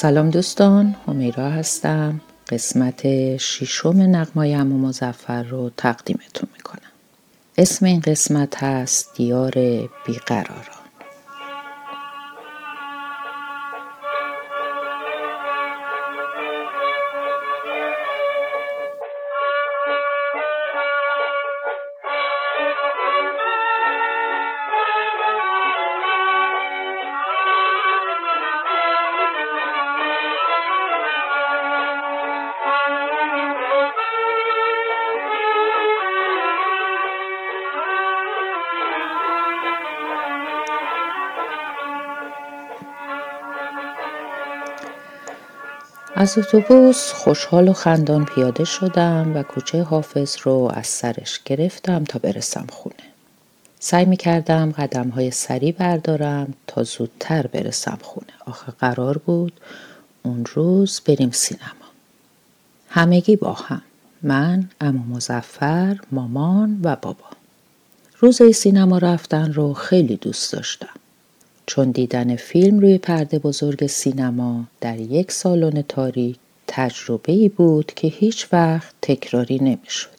سلام دوستان همیرا هستم. قسمت ششم نقمای امو مزفر رو تقدیمتون می‌کنم. اسم این قسمت هست دیار بیقراران از اتوبوس خوشحال و خندان پیاده شدم و کوچه حافظ رو از سرش گرفتم تا برسم خونه. سعی می کردم قدم های سری بردارم تا زودتر برسم خونه. آخه قرار بود اون روز بریم سینما. همگی با هم. من، امو مزفر، مامان و بابا. روزای سینما رفتن رو خیلی دوست داشتم. چون دیدن فیلم روی پرده بزرگ سینما در یک سالن تاریک تجربه ای بود که هیچ وقت تکراری نمی‌شد.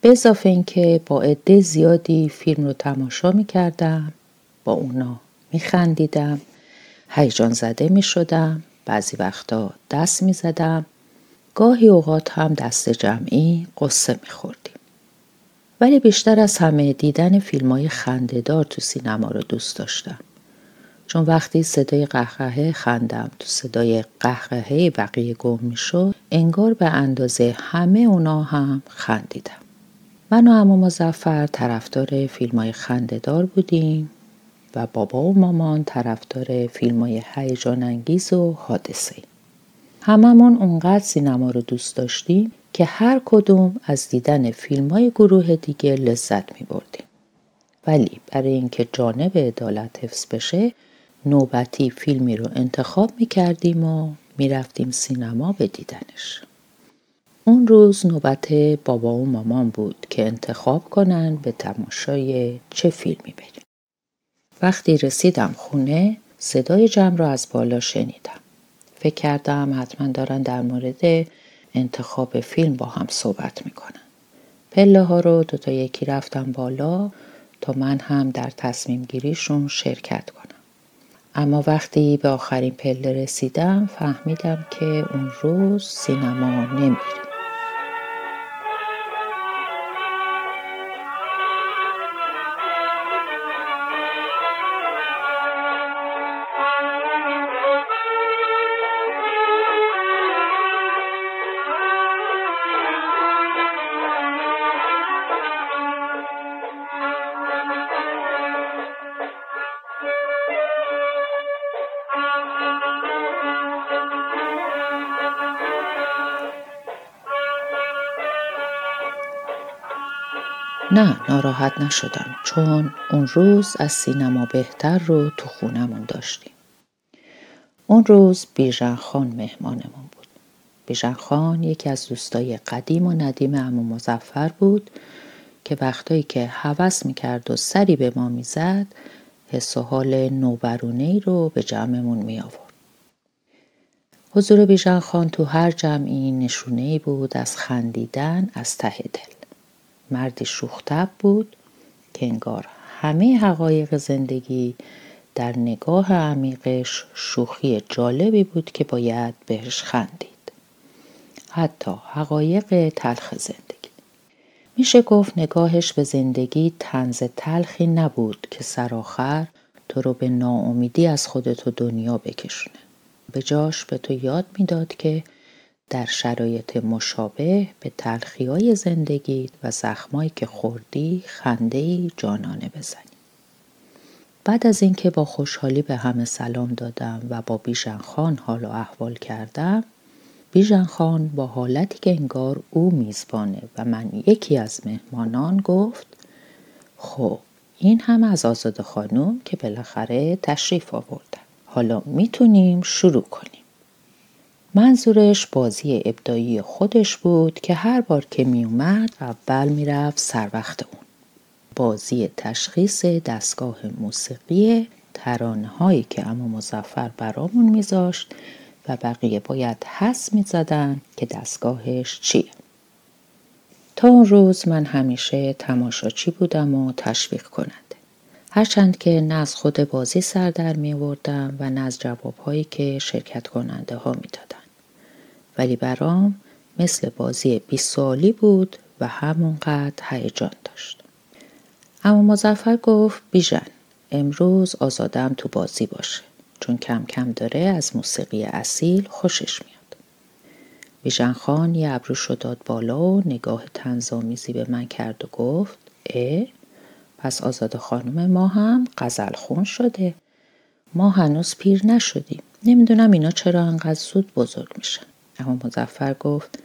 به اضافه اینکه با عده زیادی فیلم رو تماشا می کردم با اونا می خندیدم هیجان زده می شدم بعضی وقتا دست می زدم گاهی اوقات هم دست جمعی قصه می خوردیم. ولی بیشتر از همه دیدن فیلم های خندهدار تو سینما رو دوست داشتم. چون وقتی صدای قهقهه خندم تو صدای قهقهه بقیه گم می‌شد انگار به اندازه همه اونا هم خندیدم من و امو مزفر طرفدار فیلم های بودیم و بابا و مامان طرفدار فیلم های هیجان انگیز و حادثه هممون اونقدر سینما رو دوست داشتیم که هر کدوم از دیدن فیلم های گروه دیگه لذت می بردیم. ولی برای اینکه جانب عدالت حفظ بشه نوبتی فیلمی رو انتخاب می کردیم و می رفتیم سینما به دیدنش. اون روز نوبت بابا و مامان بود که انتخاب کنن به تماشای چه فیلمی بریم. وقتی رسیدم خونه صدای جمع را از بالا شنیدم. فکر کردم حتما دارن در مورد انتخاب فیلم با هم صحبت می‌کنن. پله ها رو دوتا یکی رفتم بالا تا من هم در تصمیم گیریشون شرکت کنم. اما وقتی به آخرین پله رسیدم فهمیدم که اون روز سینما نمیریم نه ناراحت نشدم چون اون روز از سینما بهتر رو تو خونمون داشتیم. اون روز بیژن خان مهمانمون بود. بیژن خان یکی از دوستای قدیم و ندیم امو مزفر بود که وقتایی که هوس می‌کرد و سری به ما می‌زد حس و حال نوبرونه رو به جمعمون می آورد. حضور بیژن خان تو هر جمعی نشونه بود از خندیدن از ته دل. مردی شوختب بود که انگار همه حقایق زندگی در نگاه عمیقش شوخی جالبی بود که باید بهش خندید. حتی حقایق تلخ زندگی. میشه گفت نگاهش به زندگی تنز تلخی نبود که سرآخر تو رو به ناامیدی از خودت و دنیا بکشونه. به جاش به تو یاد می‌داد که در شرایط مشابه به تلخی های زندگی و زخمایی که خوردی خنده جانانه بزنی. بعد از اینکه با خوشحالی به همه سلام دادم و با بیژن خان حال و احوال کردم بیژن خان با حالتی که انگار او میزبانه و من یکی از مهمانان گفت خب این هم از آزاد خانوم که بالاخره تشریف آوردن حالا می‌تونیم شروع کنیم منظورش بازی ابدایی خودش بود که هر بار که می اومد اول می‌رفت سر وقت اون. بازی تشخیص دستگاه موسیقی ترانه هایی که اما مزفر برامون میذاشت و بقیه باید حس می زدن که دستگاهش چیه. تا اون روز من همیشه تماشاچی بودم و تشویق کننده. هرچند که نه از خود بازی سر در می و نه از جوابهایی که شرکت کننده ها می دادن. ولی برام مثل بازی 20 سالی بود و همونقدر هیجان داشت. اما مزفر گفت بیژن امروز آزادم تو بازی باشه چون کم کم داره از موسیقی اصیل خوشش میاد. بیژن خان یه ابروشو داد بالا و نگاه تنظامیزی به من کرد و گفت اه پس آزاد خانم ما هم غزل خون شده ما هنوز پیر نشدیم نمی‌دونم اینا چرا انقدر زود بزرگ میشن اما مزفر گفت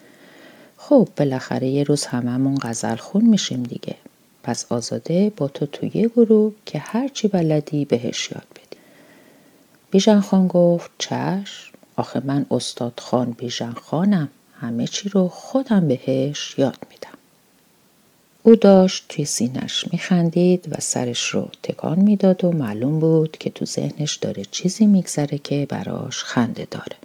خب بالاخره یه روز هممون غزل خون میشیم دیگه. پس آزاده با تو توی گروه که هرچی بلدی بهش یاد بدی. بیژن خان گفت چشم آخه من استاد خان بیژن خانم. همه چی رو خودم بهش یاد میدم. او داشت توی سینش میخندید و سرش رو تکان می‌داد و معلوم بود که تو ذهنش داره چیزی میگذره که براش خنده داره.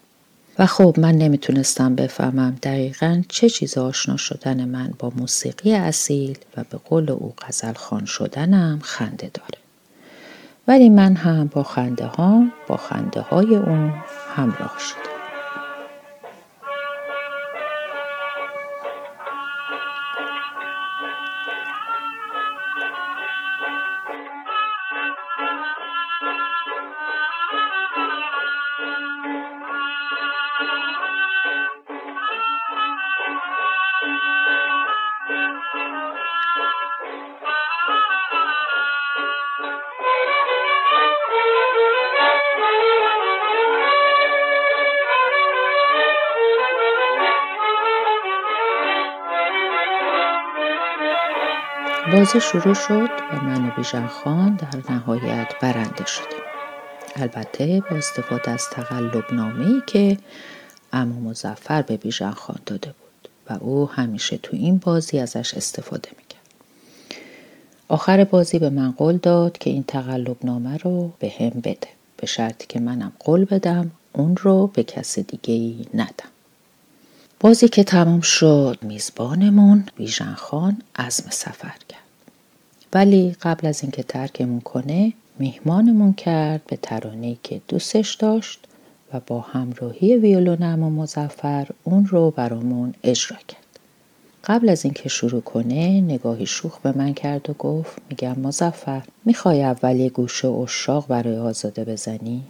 و خب من نمی‌تونستم بفهمم دقیقا چه چیز آشنا شدن من با موسیقی اصیل و به قول او غزل خان شدنم خنده داره. ولی من هم با خنده ها با خنده های اون همراه شدم. بازی شروع شد و من و بیژن خان در نهایت برنده شدیم. البته با استفاده از تقلب ای که امو مزفر به بیژن خان داده بود و او همیشه تو این بازی ازش استفاده می‌کرد. آخر بازی به من قول داد که این تقلب نامه رو به هم بده به شرطی که منم قول بدم اون رو به کس دیگه ای ندم. بازی که تمام شد میزبانمون بیژن خان عزم سفر کرد. ولی قبل از اینکه ترکمون کنه میهمانمون کرد به ترانه‌ای که دوستش داشت و با همراهی ویولونم و مزفر اون رو برامون اجرا کرد. قبل از اینکه شروع کنه نگاهی شوخ به من کرد و گفت میگم مزفر می‌خوای اول یه گوشه اشاق برای آزاده بزنی؟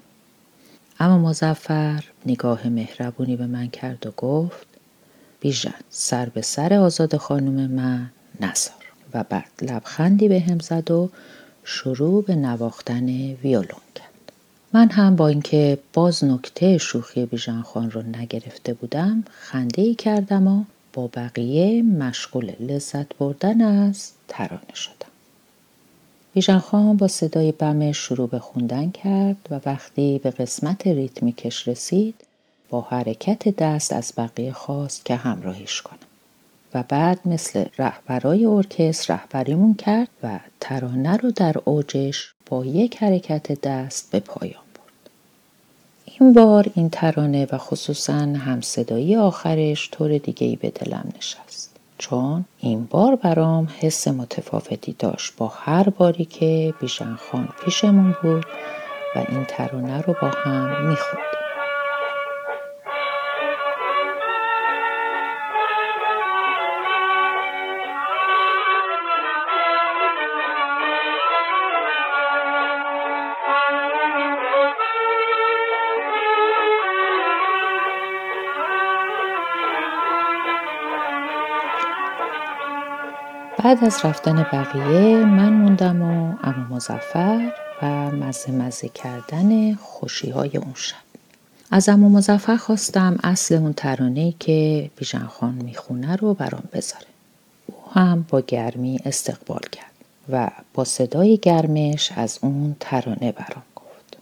اما مزفر نگاه مهربونی به من کرد و گفت بیژن سر به سر آزاد خانم من نزار و بعد لبخندی به هم زد و شروع به نواختن ویولون کرد. من هم با اینکه باز نکته شوخی بیژن خان رو نگرفته بودم خنده ای کردم و با بقیه مشغول لذت بردن از ترانه شدم. بیژن خان با صدای بمش شروع به خوندن کرد و وقتی به قسمت ریتمیکش رسید با حرکت دست از بقیه خواست که همراهیش کنم. و بعد مثل رهبرای ارکستر رهبریمون کرد و ترانه رو در اوجش با یک حرکت دست به پایان برد. این بار این ترانه و خصوصا همصدایی آخرش طور دیگه ای به دلم نشست. چون این بار برام حس متفاوتی داشت با هر باری که بیژن خان پیشمون بود و این ترانه رو با هم میخوندیم. بعد از رفتن بقیه من موندم و اما مزفر و مزه مزه کردن خوشی های اون شب. از اما مزفر خواستم اصل اون ترانه که بیژن خان می‌خونه رو برام بذاره. او هم با گرمی استقبال کرد و با صدای گرمش از اون ترانه برام گفت.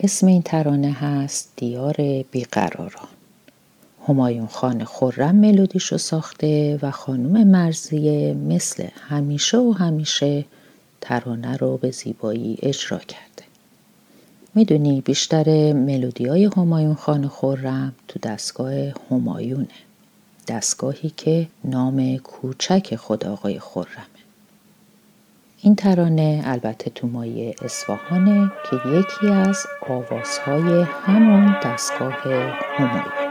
اسم این ترانه هست دیار بیقراران. همایون خان خورم ملودیشو ساخته و خانوم مرزیه مثل همیشه و همیشه ترانه رو به زیبایی اجرا کرده. می‌دونی بیشتر ملودی های همایون خان خورم تو دستگاه همایونه. دستگاهی که نام کوچک خود آقای خورمه این ترانه البته تو مایه اصفهانه که یکی از آوازهای همون دستگاه همایون.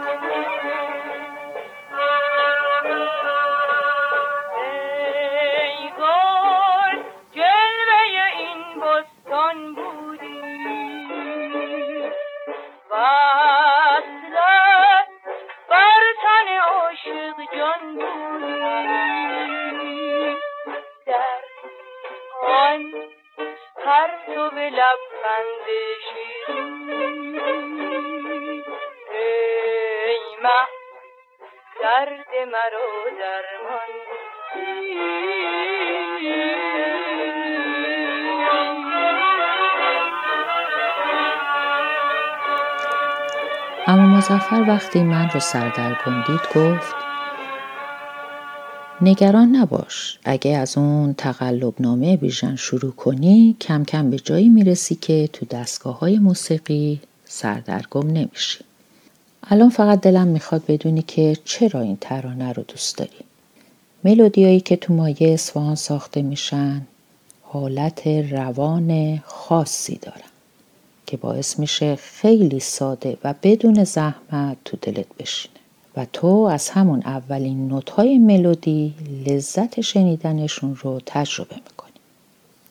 درد مرا درمان اما مزفر وقتی من رو سردرگم دید گفت نگران نباش اگه از اون تقلب نامه بیژن شروع کنی کم کم به جایی می‌رسی که تو دستگاه های موسیقی سردرگم نمیشی. الان فقط دلم می‌خواد بدونی که چرا این ترانه رو دوست داری. ملودیایی که تو مایه اصفهان ساخته میشن حالت روان خاصی دارن که باعث میشه خیلی ساده و بدون زحمت تو دلت بشینه. و تو از همون اولین نوتهای ملودی لذت شنیدنشون رو تجربه می‌کنی.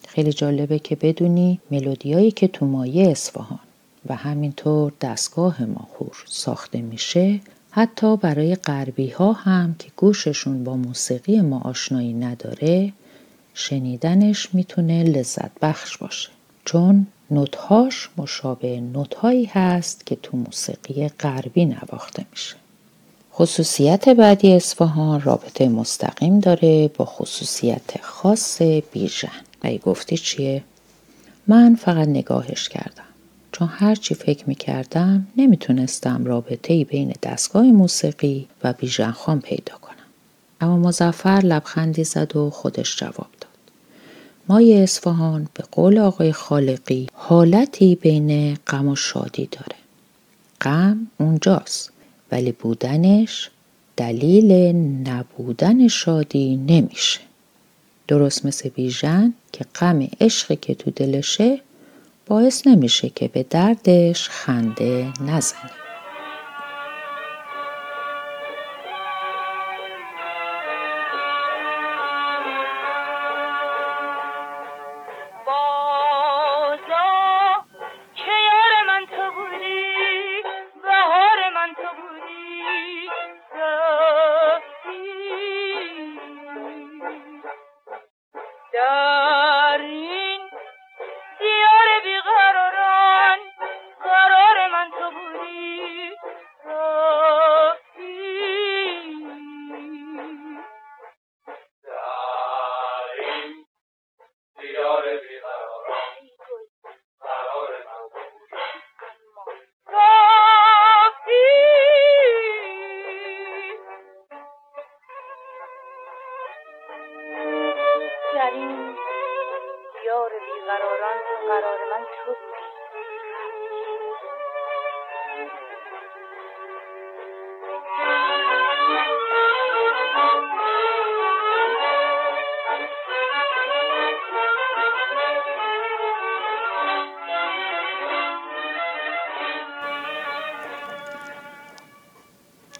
خیلی جالبه که بدونی ملودیایی که تو مایه اصفهان و همینطور دستگاه ماهور ساخته میشه حتی برای غربی ها هم که گوششون با موسیقی ما آشنایی نداره شنیدنش می‌تونه لذت بخش باشه. چون نوتهاش مشابه نوتهایی هست که تو موسیقی غربی نواخته میشه. خصوصیت بعدی اصفهان رابطه مستقیم داره با خصوصیت خاص بیژن. ای گفتی چیه؟ من فقط نگاهش کردم. چون هرچی فکر می کردم نمی‌تونستم رابطه ای بین دستگاه موسیقی و بیژن خان پیدا کنم. اما مزفر لبخندی زد و خودش جواب داد. مای اصفهان به قول آقای خالقی حالتی بین غم و شادی داره. غم اونجاست ولی بودنش دلیل نبودن شادی نمیشه. درست مثل بیژن که غم عشقی که تو دلشه باعث نمیشه که به دردش خنده نزنه.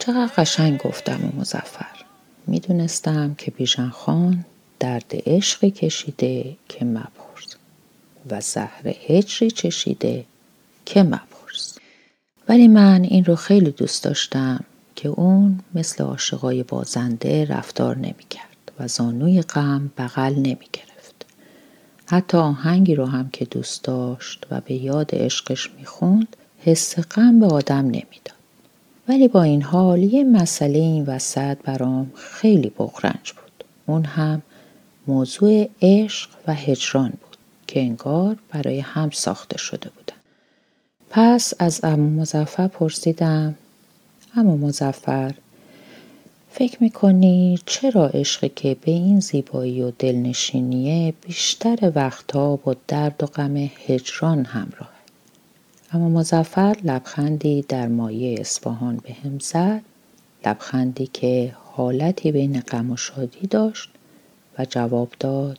چقدر قشنگ گفتم و مزفر می‌دونستم که بیژن خان درد عشقی کشیده که مبخورد و زهر هجری چشیده که مپرس ولی من این رو خیلی دوست داشتم که اون مثل عاشقای بازنده رفتار نمی‌کرد و زانوی غم بغل نمی گرفت. حتی آهنگی رو هم که دوست داشت و به یاد عشقش می‌خوند حس غم به آدم نمی‌داد. ولی با این حال یه مسئله این وسط برام خیلی بغرنج بود. اون هم موضوع عشق و هجران بود. که انگار برای هم ساخته شده بودن. پس از امو مزفر پرسیدم امو مزفر فکر می‌کنی چرا عشقی که به این زیبایی و دلنشینیه بیشتر وقتها با درد و غم هجران همراه اما مزفر لبخندی در مایه اصفهان به هم زد لبخندی که حالتی بین غم و شادی داشت و جواب داد.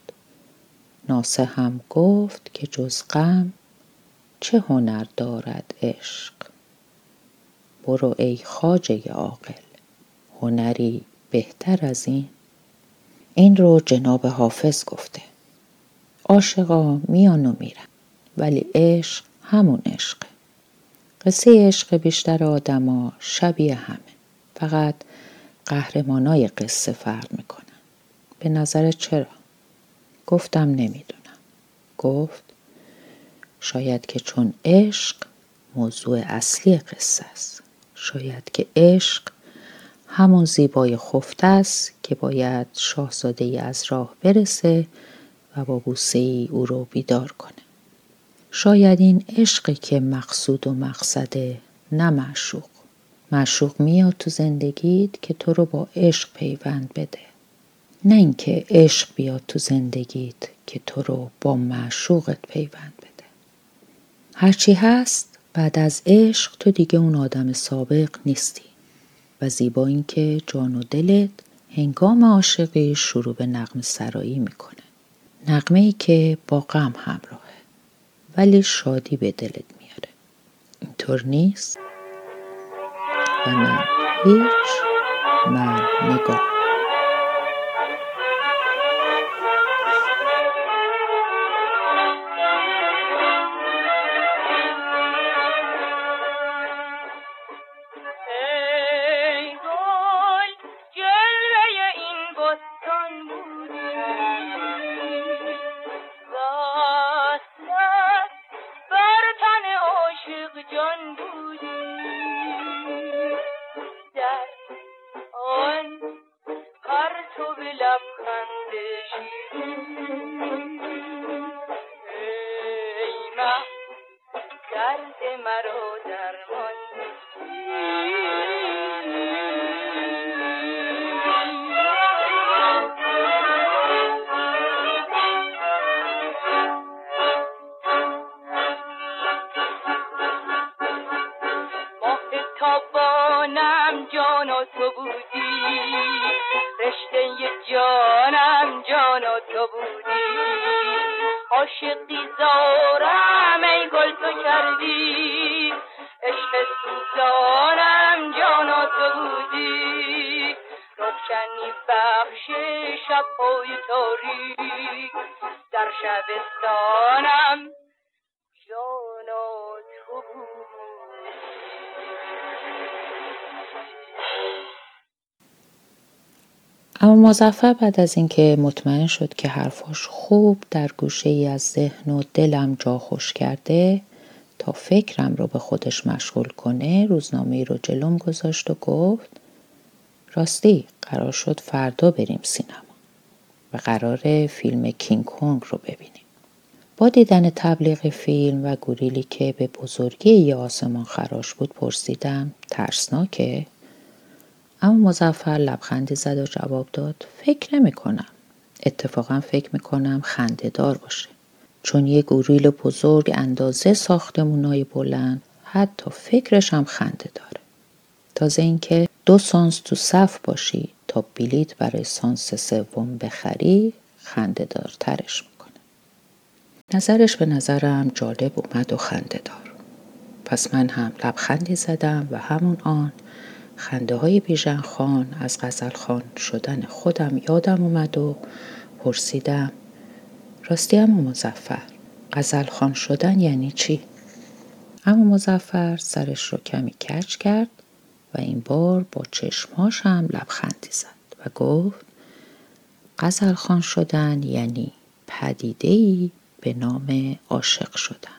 ناسه هم گفت که جز غم چه هنر دارد عشق؟ برو ای خواجه عاقل هنری بهتر از این. این رو جناب حافظ گفته. عاشقا میان و میرن ولی عشق همون عشقه. قصه عشق بیشتر آدما شبیه همه. فقط قهرمانای قصه فرق می‌کنن. به نظر چرا؟ گفتم نمی‌دونم. گفت شاید که چون عشق موضوع اصلی قصه است. شاید که عشق همون زیبای خفته است که باید شاهزاده ای از راه برسه و با بوسه ای او رو بیدار کنه. شاید این عشقی که مقصود و مقصده نه معشوق. معشوق میاد تو زندگیت که تو رو با عشق پیوند بده. نه اینکه عشق بیاد تو زندگیت که تو رو با معشوقت پیوند بده. هرچی هست بعد از عشق تو دیگه اون آدم سابق نیستی. و زیبا اینکه جان و دلت هنگام عاشقی شروع به نقم سرایی می‌کنه. نقمه ای که با غم همراهه ولی شادی به دلت میاره. اینطور نیست؟ و من هیچ من نگاه. زارم ای گل تو کردی. عشق سوزانم جانا تو بودی روشنی بخش شبهای تاریک. در شبستانم اما مزفر بعد از اینکه مطمئن شد که حرفاش خوب در گوشه ای از ذهن و دلم جا خوش کرده تا فکرم رو به خودش مشغول کنه روزنامه رو جلوم گذاشت و گفت راستی قرار شد فردا بریم سینما و قرار فیلم کینگ کونگ رو ببینیم. با دیدن تبلیغ فیلم و گوریلی که به بزرگی یه آسمان خراش بود پرسیدم ترسناکه؟ اما مزفر لبخندی زد و جواب داد فکر نمی کنم. اتفاقا فکر می کنم خنده دار باشه. چون یه گوریل بزرگ اندازه ساختمونای بلند حتی فکرش هم خنده داره. تازه اینکه دو سانس تو صف باشی تا بلیت برای سانس سوم بخری خنده دارترش می‌کنه. نظرش به نظرم جالب اومد و خنده دار. پس من هم لبخندی زدم و همون آن خنده های بیژن خان از غزل خان شدن خودم یادم اومد و پرسیدم راستی اما مزفر غزل خان شدن یعنی چی؟ اما مزفر سرش رو کمی کچ کرد و این بار با چشماش هم لبخندی زد و گفت غزل خان شدن یعنی پدیده به نام عاشق شدن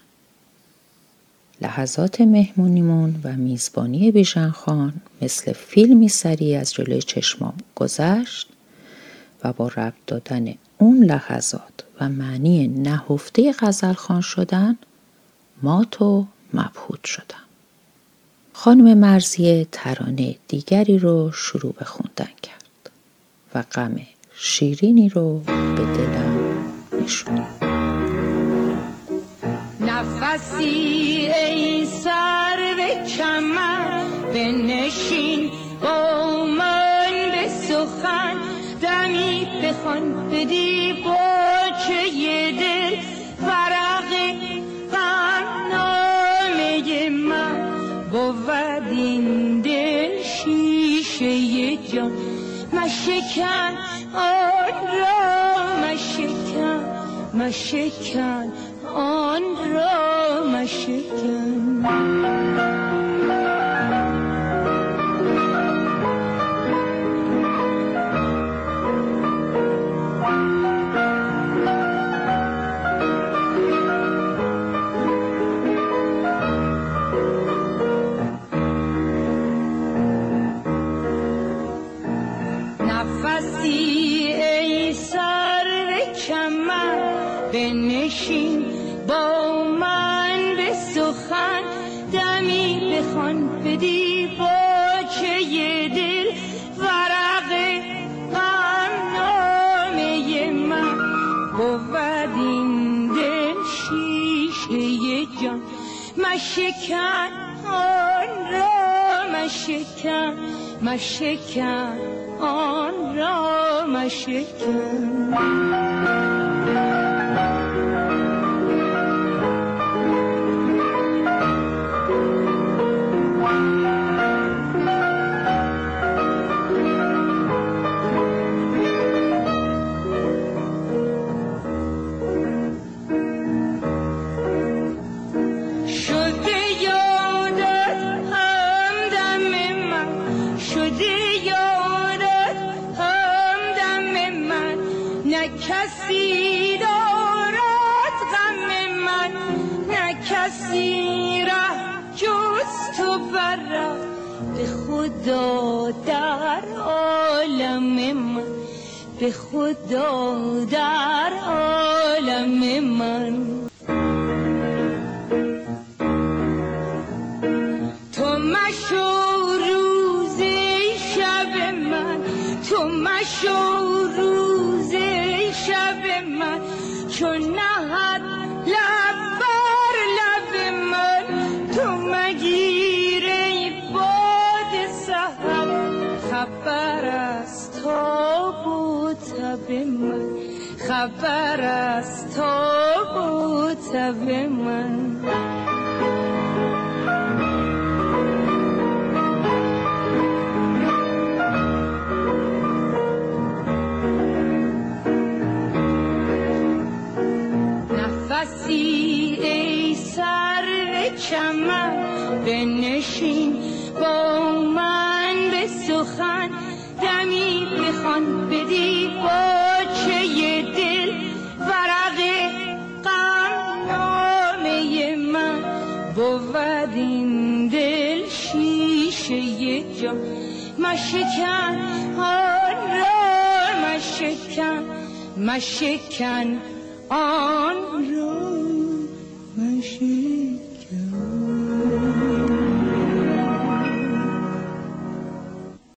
لحظات مهمونیمون و میزبانی بیژن خان مثل فیلمی سری از جلوی چشمام گذشت و با ربط دادن اون لحظات و معنی نهفته غزل خان شدن مات و مبهوت شدم. خانم مرزیه ترانه دیگری رو شروع به خوندن کرد و غم شیرینی رو به دلم نشوند. نفسی ای سر و کمر نشین با من به سخن. دمی بخوان بدی با چه یه دل فرق برنامه من. بود این دل شیشه جان. مشکن آن مشکن مشکن on road. مشکن آن را مشکن. در عالم من به خدا در عالم من. ave. aşıkken an